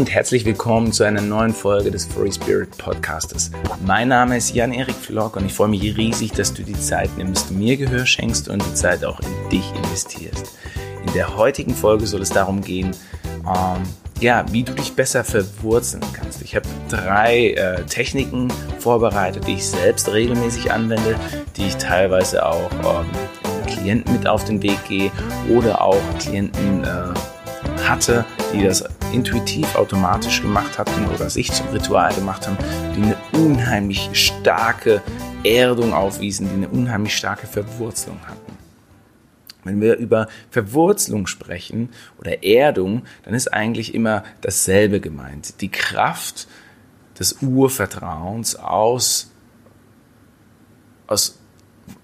und herzlich willkommen zu einer neuen Folge des Free Spirit Podcastes. Mein Name ist Jan-Erik Flock und ich freue mich riesig, dass du die Zeit nimmst, mir Gehör schenkst und die Zeit auch in dich investierst. In der heutigen Folge soll es darum gehen, ähm, ja, wie du dich besser verwurzeln kannst. Ich habe drei äh, Techniken vorbereitet, die ich selbst regelmäßig anwende, die ich teilweise auch ähm, Klienten mit auf den Weg gehe oder auch Klienten äh, hatte, die das intuitiv automatisch gemacht hatten oder sich zum Ritual gemacht haben, die eine unheimlich starke Erdung aufwiesen, die eine unheimlich starke Verwurzelung hatten. Wenn wir über Verwurzelung sprechen oder Erdung, dann ist eigentlich immer dasselbe gemeint. Die Kraft des Urvertrauens aus, aus,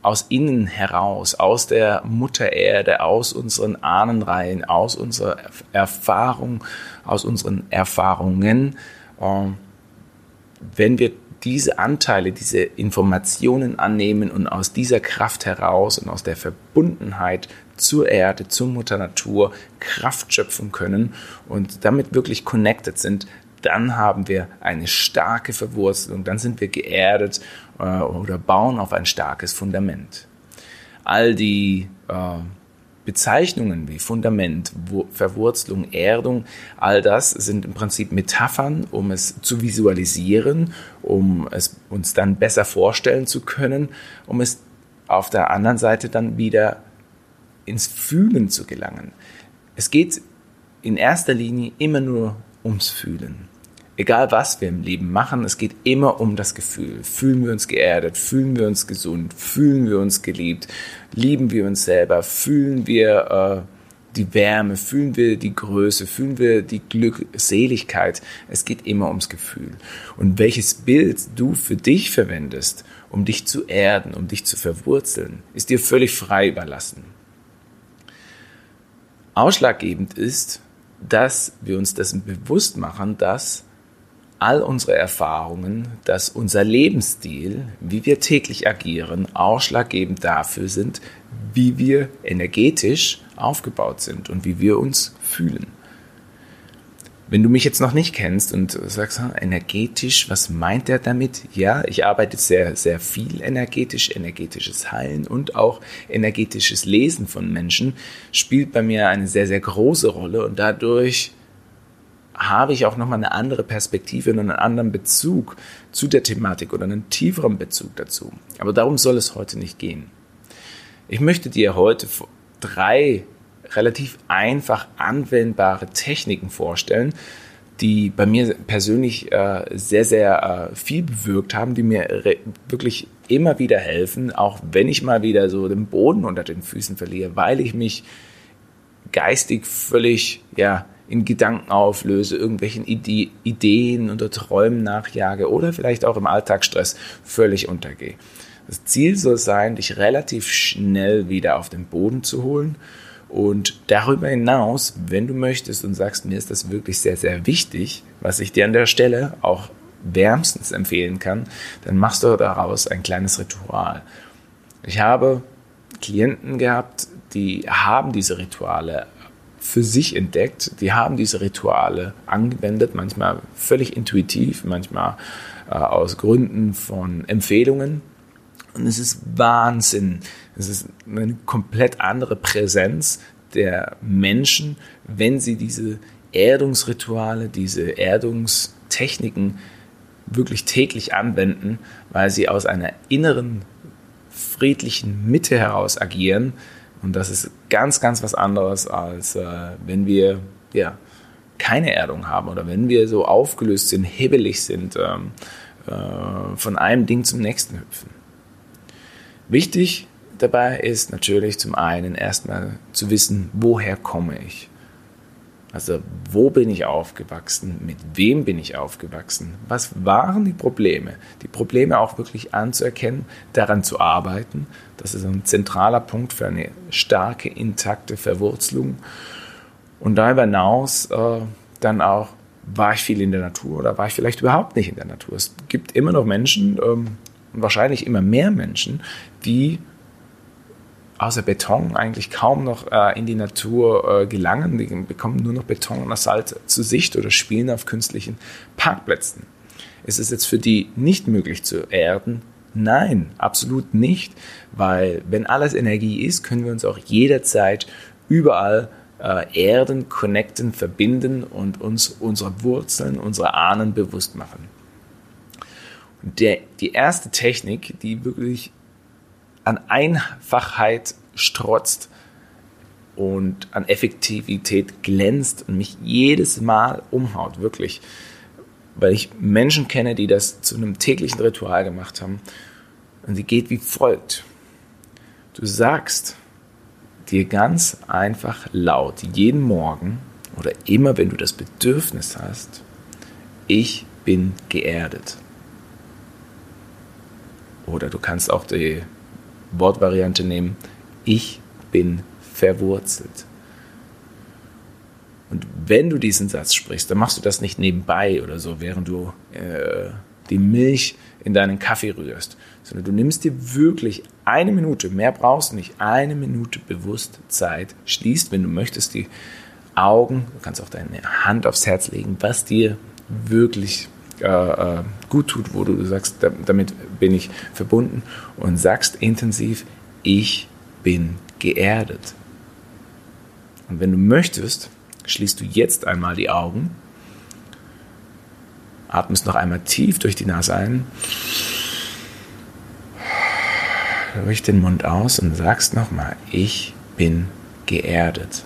aus innen heraus, aus der Mutter Erde, aus unseren Ahnenreihen, aus unserer Erfahrung, aus unseren Erfahrungen. Ähm, wenn wir diese Anteile, diese Informationen annehmen und aus dieser Kraft heraus und aus der Verbundenheit zur Erde, zur Mutter Natur Kraft schöpfen können und damit wirklich connected sind, dann haben wir eine starke Verwurzelung, dann sind wir geerdet äh, oder bauen auf ein starkes Fundament. All die äh, Bezeichnungen wie Fundament, Verwurzelung, Erdung, all das sind im Prinzip Metaphern, um es zu visualisieren, um es uns dann besser vorstellen zu können, um es auf der anderen Seite dann wieder ins Fühlen zu gelangen. Es geht in erster Linie immer nur ums Fühlen egal was wir im Leben machen, es geht immer um das Gefühl. Fühlen wir uns geerdet, fühlen wir uns gesund, fühlen wir uns geliebt, lieben wir uns selber, fühlen wir äh, die Wärme, fühlen wir die Größe, fühlen wir die Glückseligkeit. Es geht immer ums Gefühl. Und welches Bild du für dich verwendest, um dich zu erden, um dich zu verwurzeln, ist dir völlig frei überlassen. Ausschlaggebend ist, dass wir uns dessen bewusst machen, dass all unsere Erfahrungen, dass unser Lebensstil, wie wir täglich agieren, ausschlaggebend dafür sind, wie wir energetisch aufgebaut sind und wie wir uns fühlen. Wenn du mich jetzt noch nicht kennst und sagst, energetisch, was meint er damit? Ja, ich arbeite sehr, sehr viel energetisch, energetisches Heilen und auch energetisches Lesen von Menschen spielt bei mir eine sehr, sehr große Rolle und dadurch habe ich auch nochmal eine andere Perspektive und einen anderen Bezug zu der Thematik oder einen tieferen Bezug dazu. Aber darum soll es heute nicht gehen. Ich möchte dir heute drei relativ einfach anwendbare Techniken vorstellen, die bei mir persönlich äh, sehr, sehr äh, viel bewirkt haben, die mir wirklich immer wieder helfen, auch wenn ich mal wieder so den Boden unter den Füßen verliere, weil ich mich geistig völlig, ja, in Gedanken auflöse, irgendwelchen Ide Ideen oder Träumen nachjage oder vielleicht auch im Alltagsstress völlig untergehe. Das Ziel soll sein, dich relativ schnell wieder auf den Boden zu holen und darüber hinaus, wenn du möchtest und sagst, mir ist das wirklich sehr, sehr wichtig, was ich dir an der Stelle auch wärmstens empfehlen kann, dann machst du daraus ein kleines Ritual. Ich habe Klienten gehabt, die haben diese Rituale für sich entdeckt. Die haben diese Rituale angewendet, manchmal völlig intuitiv, manchmal äh, aus Gründen von Empfehlungen. Und es ist Wahnsinn. Es ist eine komplett andere Präsenz der Menschen, wenn sie diese Erdungsrituale, diese Erdungstechniken wirklich täglich anwenden, weil sie aus einer inneren friedlichen Mitte heraus agieren, und das ist ganz, ganz was anderes, als äh, wenn wir ja, keine Erdung haben oder wenn wir so aufgelöst sind, hebelig sind, ähm, äh, von einem Ding zum nächsten hüpfen. Wichtig dabei ist natürlich zum einen erstmal zu wissen, woher komme ich. Also wo bin ich aufgewachsen? Mit wem bin ich aufgewachsen? Was waren die Probleme? Die Probleme auch wirklich anzuerkennen, daran zu arbeiten. Das ist ein zentraler Punkt für eine starke, intakte Verwurzelung. Und darüber hinaus äh, dann auch, war ich viel in der Natur oder war ich vielleicht überhaupt nicht in der Natur? Es gibt immer noch Menschen, ähm, wahrscheinlich immer mehr Menschen, die außer Beton eigentlich kaum noch äh, in die Natur äh, gelangen. Die bekommen nur noch Beton und Asphalt zu Sicht oder spielen auf künstlichen Parkplätzen. Ist es jetzt für die nicht möglich zu erden? Nein, absolut nicht, weil wenn alles Energie ist, können wir uns auch jederzeit überall äh, erden, connecten, verbinden und uns unsere Wurzeln, unsere Ahnen bewusst machen. Der, die erste Technik, die wirklich an Einfachheit strotzt und an Effektivität glänzt und mich jedes Mal umhaut, wirklich. Weil ich Menschen kenne, die das zu einem täglichen Ritual gemacht haben. Und sie geht wie folgt. Du sagst dir ganz einfach laut jeden Morgen oder immer, wenn du das Bedürfnis hast, ich bin geerdet. Oder du kannst auch die Wortvariante nehmen, ich bin verwurzelt. Und wenn du diesen Satz sprichst, dann machst du das nicht nebenbei oder so, während du äh, die Milch in deinen Kaffee rührst, sondern du nimmst dir wirklich eine Minute, mehr brauchst du nicht, eine Minute bewusst Zeit, schließt, wenn du möchtest, die Augen, du kannst auch deine Hand aufs Herz legen, was dir wirklich äh, äh, gut tut, wo du sagst, damit bin ich verbunden und sagst intensiv, ich bin geerdet. Und wenn du möchtest, schließt du jetzt einmal die Augen, atmest noch einmal tief durch die Nase ein, durch den Mund aus und sagst nochmal, ich bin geerdet.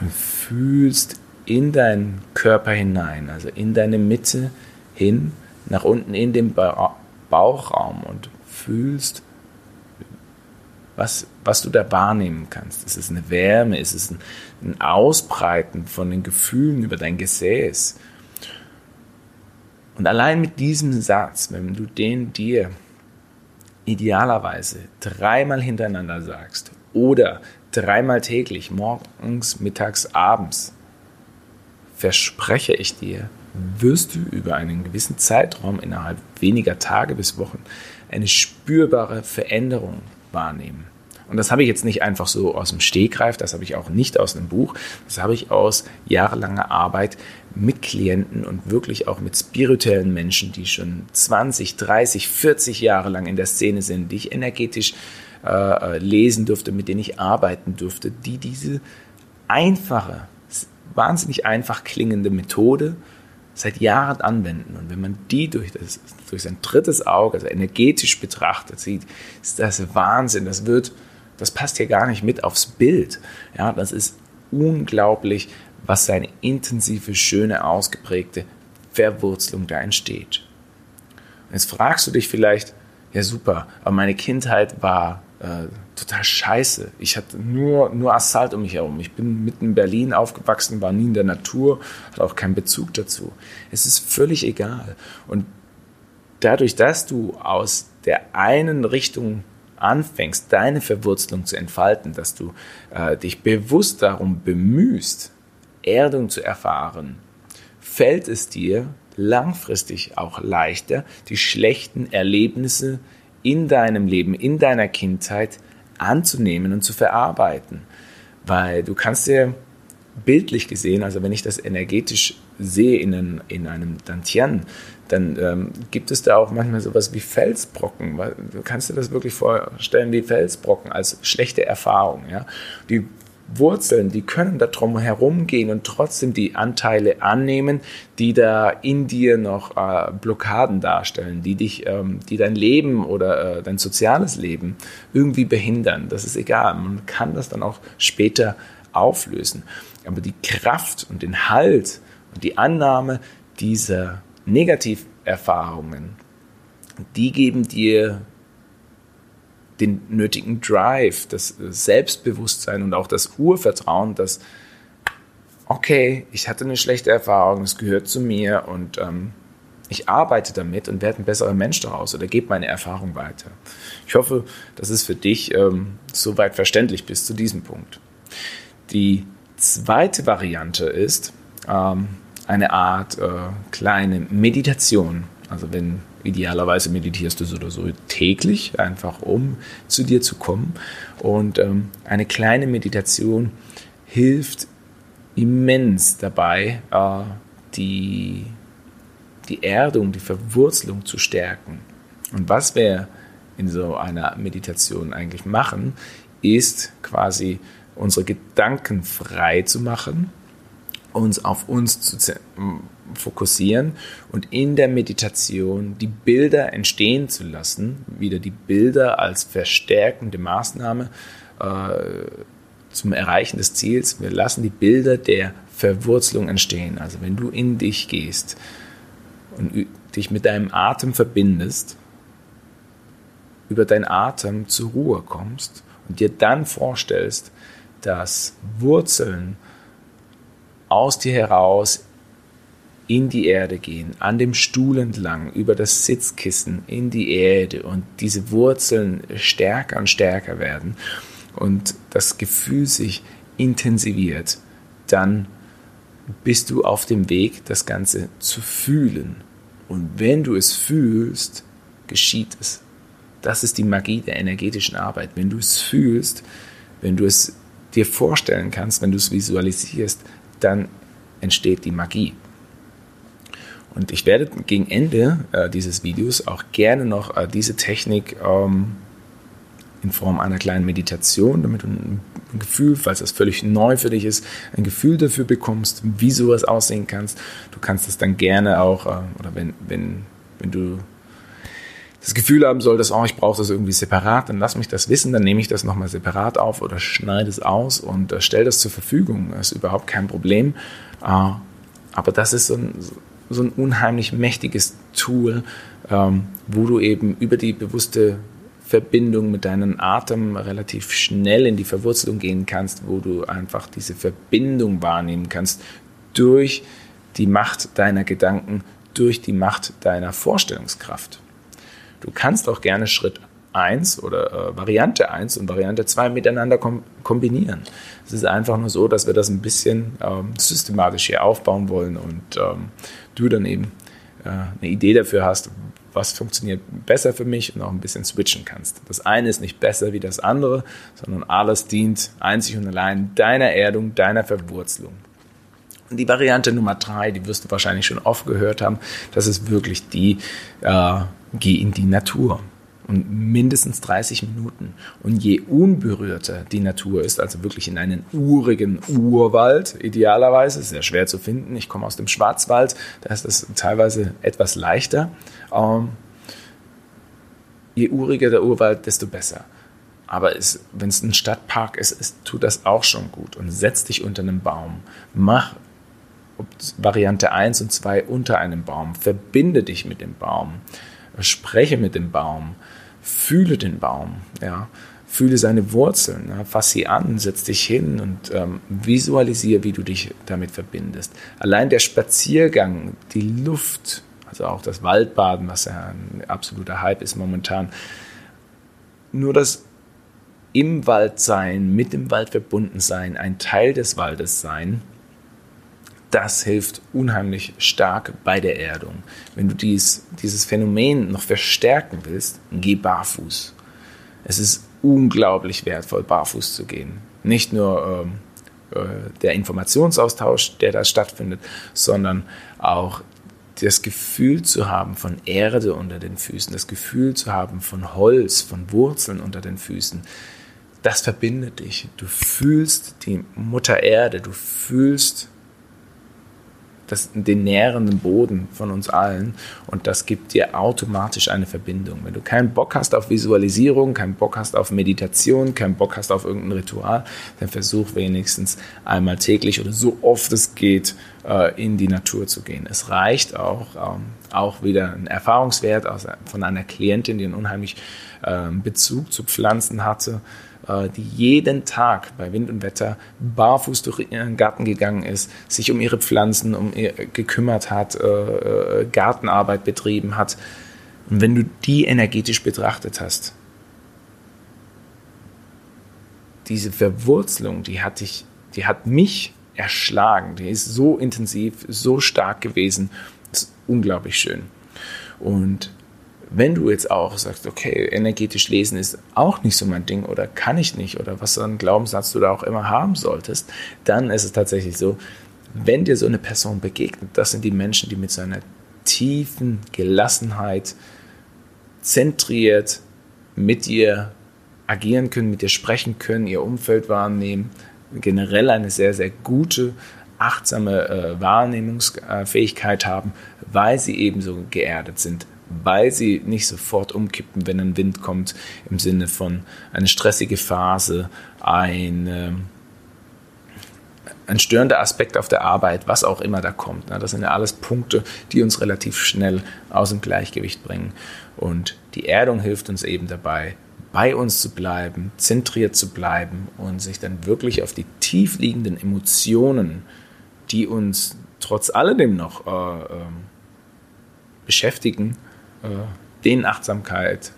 Und fühlst in deinen Körper hinein, also in deine Mitte hin, nach unten in den ba Bauchraum und fühlst, was, was du da wahrnehmen kannst. Ist es eine Wärme? Ist es ein, ein Ausbreiten von den Gefühlen über dein Gesäß? Und allein mit diesem Satz, wenn du den dir idealerweise dreimal hintereinander sagst oder dreimal täglich, morgens, mittags, abends, verspreche ich dir, wirst du über einen gewissen Zeitraum innerhalb weniger Tage bis Wochen eine spürbare Veränderung wahrnehmen. Und das habe ich jetzt nicht einfach so aus dem Stegreif, das habe ich auch nicht aus einem Buch, das habe ich aus jahrelanger Arbeit mit Klienten und wirklich auch mit spirituellen Menschen, die schon 20, 30, 40 Jahre lang in der Szene sind, die ich energetisch äh, äh lesen durfte, mit denen ich arbeiten durfte, die diese einfache wahnsinnig einfach klingende Methode seit Jahren anwenden. Und wenn man die durch, das, durch sein drittes Auge, also energetisch betrachtet, sieht, ist das Wahnsinn. Das wird, das passt hier gar nicht mit aufs Bild. Ja, das ist unglaublich, was seine intensive, schöne, ausgeprägte Verwurzelung da entsteht. Und jetzt fragst du dich vielleicht, ja super, aber meine Kindheit war äh, total scheiße. Ich hatte nur, nur Asphalt um mich herum. Ich bin mitten in Berlin aufgewachsen, war nie in der Natur, hatte auch keinen Bezug dazu. Es ist völlig egal. Und dadurch, dass du aus der einen Richtung anfängst, deine Verwurzelung zu entfalten, dass du äh, dich bewusst darum bemühst, Erdung zu erfahren, fällt es dir langfristig auch leichter, die schlechten Erlebnisse in deinem Leben, in deiner Kindheit anzunehmen und zu verarbeiten. Weil du kannst dir bildlich gesehen, also wenn ich das energetisch sehe in, einem, in einem Dantian, dann ähm, gibt es da auch manchmal sowas wie Felsbrocken. Du kannst dir das wirklich vorstellen wie Felsbrocken als schlechte Erfahrung. Ja? Die Wurzeln, die können da drum herum gehen und trotzdem die Anteile annehmen, die da in dir noch äh, Blockaden darstellen, die dich, ähm, die dein Leben oder äh, dein soziales Leben irgendwie behindern. Das ist egal. Man kann das dann auch später auflösen. Aber die Kraft und den Halt und die Annahme dieser Negativerfahrungen, die geben dir den nötigen Drive, das Selbstbewusstsein und auch das Urvertrauen, dass, okay, ich hatte eine schlechte Erfahrung, es gehört zu mir und ähm, ich arbeite damit und werde ein besserer Mensch daraus oder gebe meine Erfahrung weiter. Ich hoffe, dass es für dich ähm, soweit verständlich bis zu diesem Punkt. Die zweite Variante ist ähm, eine Art äh, kleine Meditation. Also wenn Idealerweise meditierst du so oder so täglich, einfach um zu dir zu kommen. Und ähm, eine kleine Meditation hilft immens dabei, äh, die, die Erdung, die Verwurzelung zu stärken. Und was wir in so einer Meditation eigentlich machen, ist quasi unsere Gedanken frei zu machen, uns auf uns zu fokussieren und in der Meditation die Bilder entstehen zu lassen, wieder die Bilder als verstärkende Maßnahme äh, zum Erreichen des Ziels. Wir lassen die Bilder der Verwurzelung entstehen. Also wenn du in dich gehst und dich mit deinem Atem verbindest, über deinen Atem zur Ruhe kommst und dir dann vorstellst, dass Wurzeln aus dir heraus in die Erde gehen, an dem Stuhl entlang, über das Sitzkissen in die Erde und diese Wurzeln stärker und stärker werden und das Gefühl sich intensiviert, dann bist du auf dem Weg, das Ganze zu fühlen. Und wenn du es fühlst, geschieht es. Das ist die Magie der energetischen Arbeit. Wenn du es fühlst, wenn du es dir vorstellen kannst, wenn du es visualisierst, dann entsteht die Magie. Und ich werde gegen Ende äh, dieses Videos auch gerne noch äh, diese Technik ähm, in Form einer kleinen Meditation, damit du ein, Gefühl, falls das völlig neu für dich ist, ein Gefühl dafür bekommst, wie sowas aussehen kannst. Du kannst es dann gerne auch, äh, oder wenn, wenn, wenn du das Gefühl haben solltest, oh, ich brauche das irgendwie separat, dann lass mich das wissen, dann nehme ich das nochmal separat auf oder schneide es aus und äh, stelle das zur Verfügung. Das ist überhaupt kein Problem. Äh, aber das ist so ein, so ein unheimlich mächtiges Tool, ähm, wo du eben über die bewusste Verbindung mit deinem Atem relativ schnell in die Verwurzelung gehen kannst, wo du einfach diese Verbindung wahrnehmen kannst durch die Macht deiner Gedanken, durch die Macht deiner Vorstellungskraft. Du kannst auch gerne Schritt 1 oder äh, Variante 1 und Variante 2 miteinander kom kombinieren. Es ist einfach nur so, dass wir das ein bisschen ähm, systematisch hier aufbauen wollen und ähm, du dann eben äh, eine Idee dafür hast, was funktioniert besser für mich und auch ein bisschen switchen kannst. Das eine ist nicht besser wie das andere, sondern alles dient einzig und allein deiner Erdung, deiner Verwurzelung. Und die Variante Nummer drei, die wirst du wahrscheinlich schon oft gehört haben, das ist wirklich die, äh, geh in die Natur. Und mindestens 30 Minuten. Und je unberührter die Natur ist, also wirklich in einen urigen Urwald, idealerweise, sehr schwer zu finden. Ich komme aus dem Schwarzwald, da ist das teilweise etwas leichter. Ähm, je uriger der Urwald, desto besser. Aber wenn es ein Stadtpark ist, ist, tut das auch schon gut. Und setz dich unter einem Baum. Mach Variante 1 und 2 unter einem Baum. Verbinde dich mit dem Baum spreche mit dem Baum, fühle den Baum, ja, fühle seine Wurzeln, ja, fass sie an, setz dich hin und ähm, visualisiere, wie du dich damit verbindest. Allein der Spaziergang, die Luft, also auch das Waldbaden, was ja ein absoluter Hype ist momentan, nur das im Wald sein, mit dem Wald verbunden sein, ein Teil des Waldes sein, das hilft unheimlich stark bei der Erdung. Wenn du dies, dieses Phänomen noch verstärken willst, geh barfuß. Es ist unglaublich wertvoll, barfuß zu gehen. Nicht nur ähm, äh, der Informationsaustausch, der da stattfindet, sondern auch das Gefühl zu haben von Erde unter den Füßen, das Gefühl zu haben von Holz, von Wurzeln unter den Füßen, das verbindet dich. Du fühlst die Mutter Erde, du fühlst das, den nährenden Boden von uns allen und das gibt dir automatisch eine Verbindung. Wenn du keinen Bock hast auf Visualisierung, keinen Bock hast auf Meditation, keinen Bock hast auf irgendein Ritual, dann versuch wenigstens einmal täglich oder so oft es geht äh, in die Natur zu gehen. Es reicht auch, ähm, auch wieder ein Erfahrungswert von einer Klientin, die einen unheimlich ähm, Bezug zu Pflanzen hatte die jeden Tag bei Wind und Wetter barfuß durch ihren Garten gegangen ist, sich um ihre Pflanzen um ihr gekümmert hat, äh, äh, Gartenarbeit betrieben hat. Und wenn du die energetisch betrachtet hast, diese Verwurzelung, die hat dich, die hat mich erschlagen. Die ist so intensiv, so stark gewesen. Das ist unglaublich schön. Und wenn du jetzt auch sagst, okay, energetisch lesen ist auch nicht so mein Ding oder kann ich nicht oder was so ein Glaubenssatz du da auch immer haben solltest, dann ist es tatsächlich so, wenn dir so eine Person begegnet, das sind die Menschen, die mit so einer tiefen Gelassenheit zentriert mit dir agieren können, mit dir sprechen können, ihr Umfeld wahrnehmen, generell eine sehr, sehr gute, achtsame äh, Wahrnehmungsfähigkeit haben, weil sie ebenso geerdet sind, weil sie nicht sofort umkippen, wenn ein Wind kommt, im Sinne von eine stressige Phase, eine ein störender Aspekt auf der Arbeit, was auch immer da kommt. Das sind ja alles Punkte, die uns relativ schnell aus dem Gleichgewicht bringen. Und die Erdung hilft uns eben dabei, bei uns zu bleiben, zentriert zu bleiben und sich dann wirklich auf die tiefliegenden Emotionen, die uns trotz alledem noch äh, äh, beschäftigen, den Achtsamkeit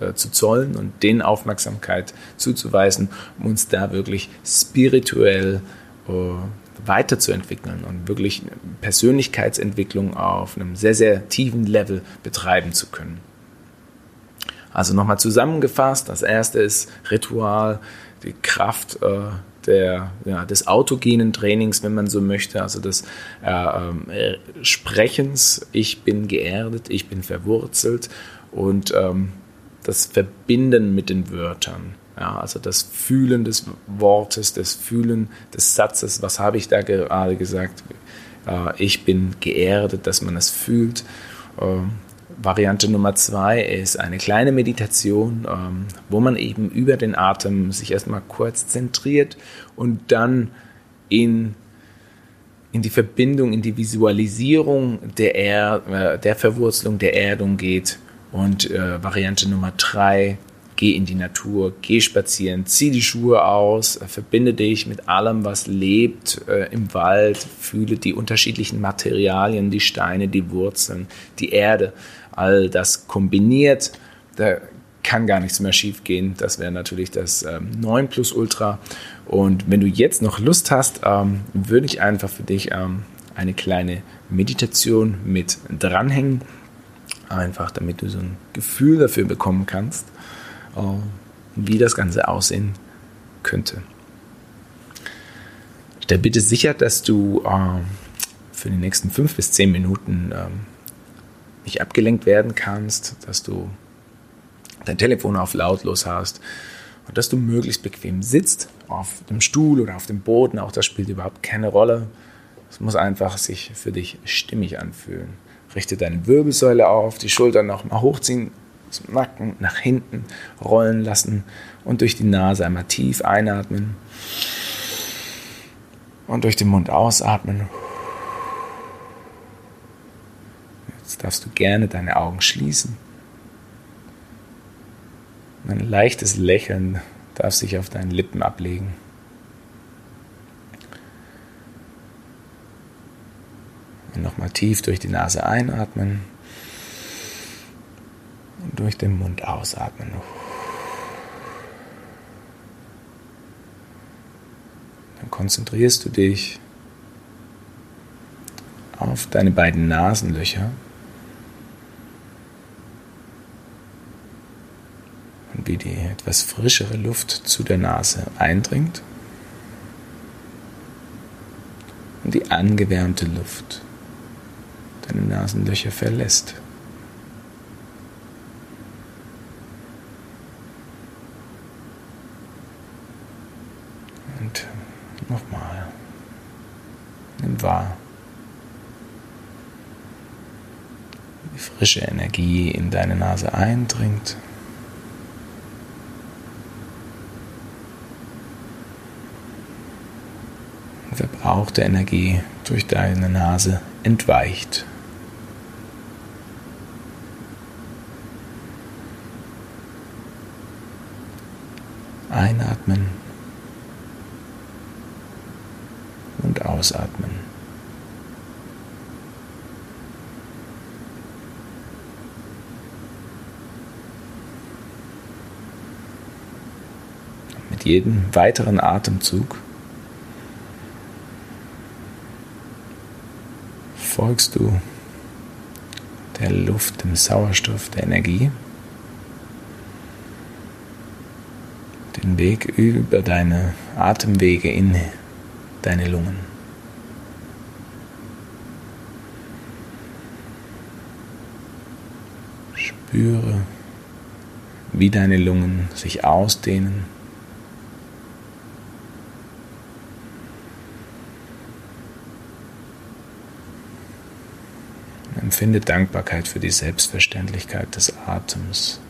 äh, zu zollen und den Aufmerksamkeit zuzuweisen, um uns da wirklich spirituell äh, weiterzuentwickeln und wirklich Persönlichkeitsentwicklung auf einem sehr, sehr tiefen Level betreiben zu können. Also nochmal zusammengefasst, das erste ist Ritual, die Kraft äh, der, ja, des autogenen Trainings, wenn man so möchte, also des äh, äh, Sprechens, ich bin geerdet, ich bin verwurzelt und ähm, das Verbinden mit den Wörtern. Ja, also das Fühlen des Wortes, das Fühlen des Satzes, was habe ich da gerade gesagt? Äh, ich bin geerdet, dass man es fühlt. Variante Nummer zwei ist eine kleine Meditation, ähm, wo man eben über den Atem sich erstmal kurz zentriert und dann in, in die Verbindung, in die Visualisierung der, er äh, der Verwurzelung, der Erdung geht. Und äh, Variante Nummer drei geh in die Natur, geh spazieren, zieh die Schuhe aus, verbinde dich mit allem, was lebt äh, im Wald, fühle die unterschiedlichen Materialien, die Steine, die Wurzeln, die Erde, all das kombiniert. Da kann gar nichts mehr schief gehen. Das wäre natürlich das ähm, 9 Plus Ultra. Und wenn du jetzt noch Lust hast, ähm, würde ich einfach für dich ähm, eine kleine Meditation mit dranhängen. Einfach damit du so ein Gefühl dafür bekommen kannst wie das Ganze aussehen könnte. Stell bitte sicher, dass du äh, für die nächsten fünf bis zehn Minuten ähm, nicht abgelenkt werden kannst, dass du dein Telefon auf lautlos hast und dass du möglichst bequem sitzt, auf dem Stuhl oder auf dem Boden. Auch das spielt überhaupt keine Rolle. Es muss einfach sich für dich stimmig anfühlen. Richte deine Wirbelsäule auf, die Schultern nochmal hochziehen, zum Nacken nach hinten rollen lassen und durch die Nase einmal tief einatmen und durch den Mund ausatmen. Jetzt darfst du gerne deine Augen schließen. Ein leichtes Lächeln darf sich auf deinen Lippen ablegen. Und nochmal tief durch die Nase einatmen und durch den Mund ausatmen. Dann konzentrierst du dich auf deine beiden Nasenlöcher und wie die etwas frischere Luft zu der Nase eindringt und die angewärmte Luft deine Nasenlöcher verlässt. wahr. Wie frische Energie in deine Nase eindringt. Und verbrauchte Energie durch deine Nase entweicht. Einatmen und ausatmen. mit jedem weiteren Atemzug folgst du der Luft, dem Sauerstoff, der Energie. Den Weg über deine Atemwege in deine Lungen. Spüre, wie deine Lungen sich ausdehnen. Empfinde Dankbarkeit für die Selbstverständlichkeit des Atems.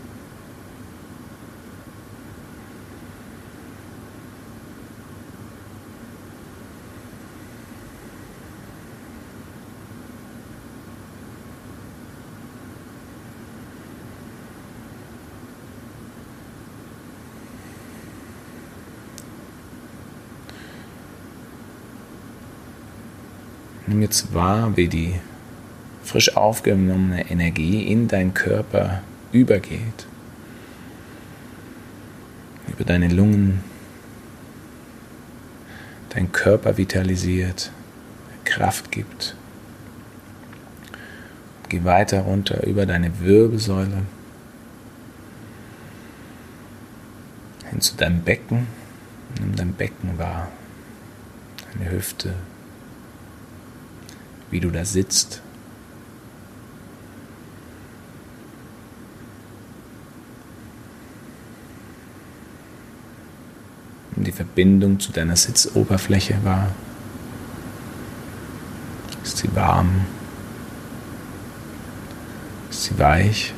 Nimm jetzt wahr, wie die frisch aufgenommene Energie in deinen Körper übergeht. Über deine Lungen, deinen Körper vitalisiert, Kraft gibt. Geh weiter runter über deine Wirbelsäule hin zu deinem Becken. Nimm dein Becken wahr, deine Hüfte, wie du da sitzt. Verbindung zu deiner Sitzoberfläche wahr. Ist sie warm? Ist sie weich?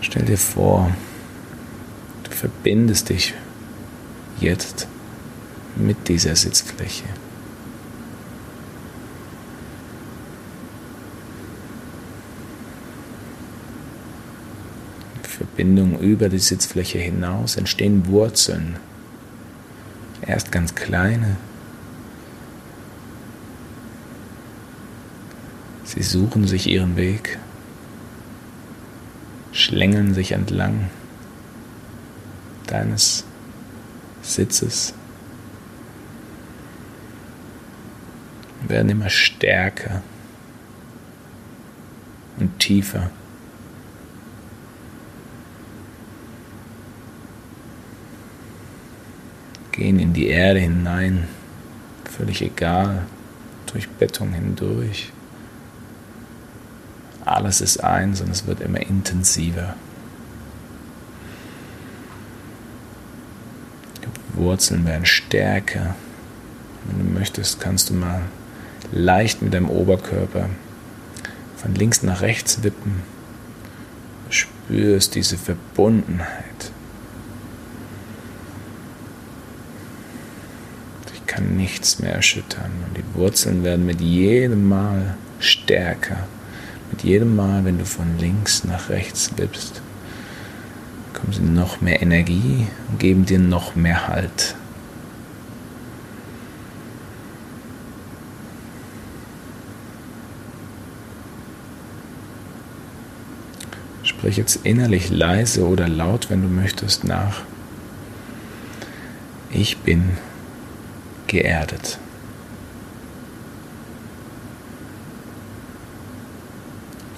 Stell dir vor, du verbindest dich jetzt mit dieser Sitzfläche. Verbindung über die Sitzfläche hinaus entstehen Wurzeln. Erst ganz kleine. Sie suchen sich ihren Weg, schlängeln sich entlang deines Sitzes. werden immer stärker und tiefer. Gehen in die Erde hinein, völlig egal, durch Bettung hindurch. Alles ist eins und es wird immer intensiver. Die Wurzeln werden stärker. Wenn du möchtest, kannst du mal leicht mit deinem Oberkörper von links nach rechts wippen. Du spürst diese Verbundenheit. Ich kann nichts mehr erschüttern und die Wurzeln werden mit jedem Mal stärker. Mit jedem Mal, wenn du von links nach rechts wippst, bekommen sie noch mehr Energie und geben dir noch mehr Halt. Sprich jetzt innerlich leise oder laut, wenn du möchtest, nach. Ich bin geerdet.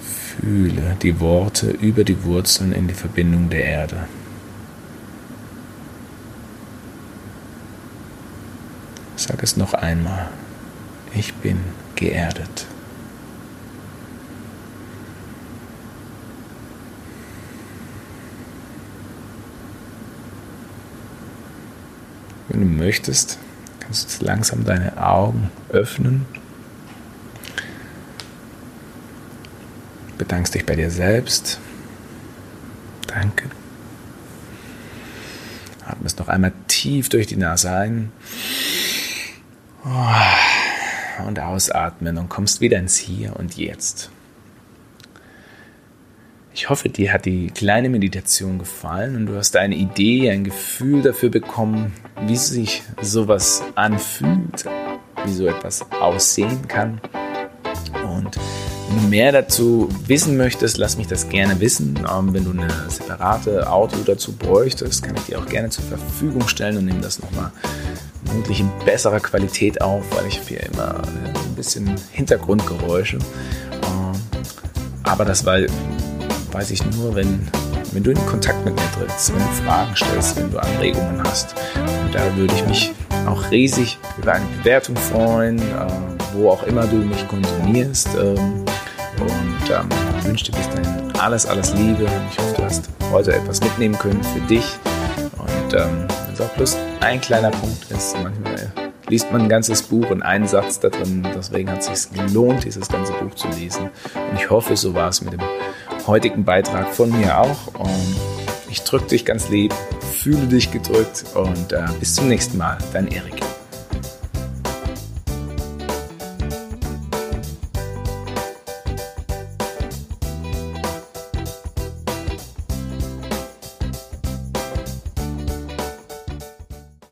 Fühle die Worte über die Wurzeln in die Verbindung der Erde. Sag es noch einmal. Ich bin geerdet. Wenn du möchtest, kannst langsam deine Augen öffnen. Bedankst dich bei dir selbst. Danke. Atmest noch einmal tief durch die Nase ein. Und ausatmen und kommst wieder ins Hier und Jetzt. Ich hoffe, dir hat die kleine Meditation gefallen und du hast eine Idee, ein Gefühl dafür bekommen, wie sich sowas anfühlt, wie so etwas aussehen kann. Und wenn du mehr dazu wissen möchtest, lass mich das gerne wissen. Ähm, wenn du eine separate Audio dazu bräuchtest, kann ich dir auch gerne zur Verfügung stellen und nehme das nochmal vermutlich in besserer Qualität auf, weil ich hier immer ein bisschen Hintergrundgeräusche. Ähm, aber das war, weiß ich nur, wenn, wenn du in Kontakt mit mir trittst, wenn du Fragen stellst, wenn du Anregungen hast. Und da würde ich mich auch riesig über eine Bewertung freuen, äh, wo auch immer du mich konsumierst. Ähm, und ähm, wünsche dir bis dahin alles, alles Liebe. Ich hoffe, du hast heute etwas mitnehmen können für dich. Und ähm, wenn auch bloß ein kleiner Punkt ist, manchmal liest man ein ganzes Buch und einen Satz da drin. Deswegen hat es sich gelohnt, dieses ganze Buch zu lesen. Und ich hoffe, so war es mit dem heutigen Beitrag von mir auch. Und ich drücke dich ganz lieb, fühle dich gedrückt und äh, bis zum nächsten Mal. Dein Erik.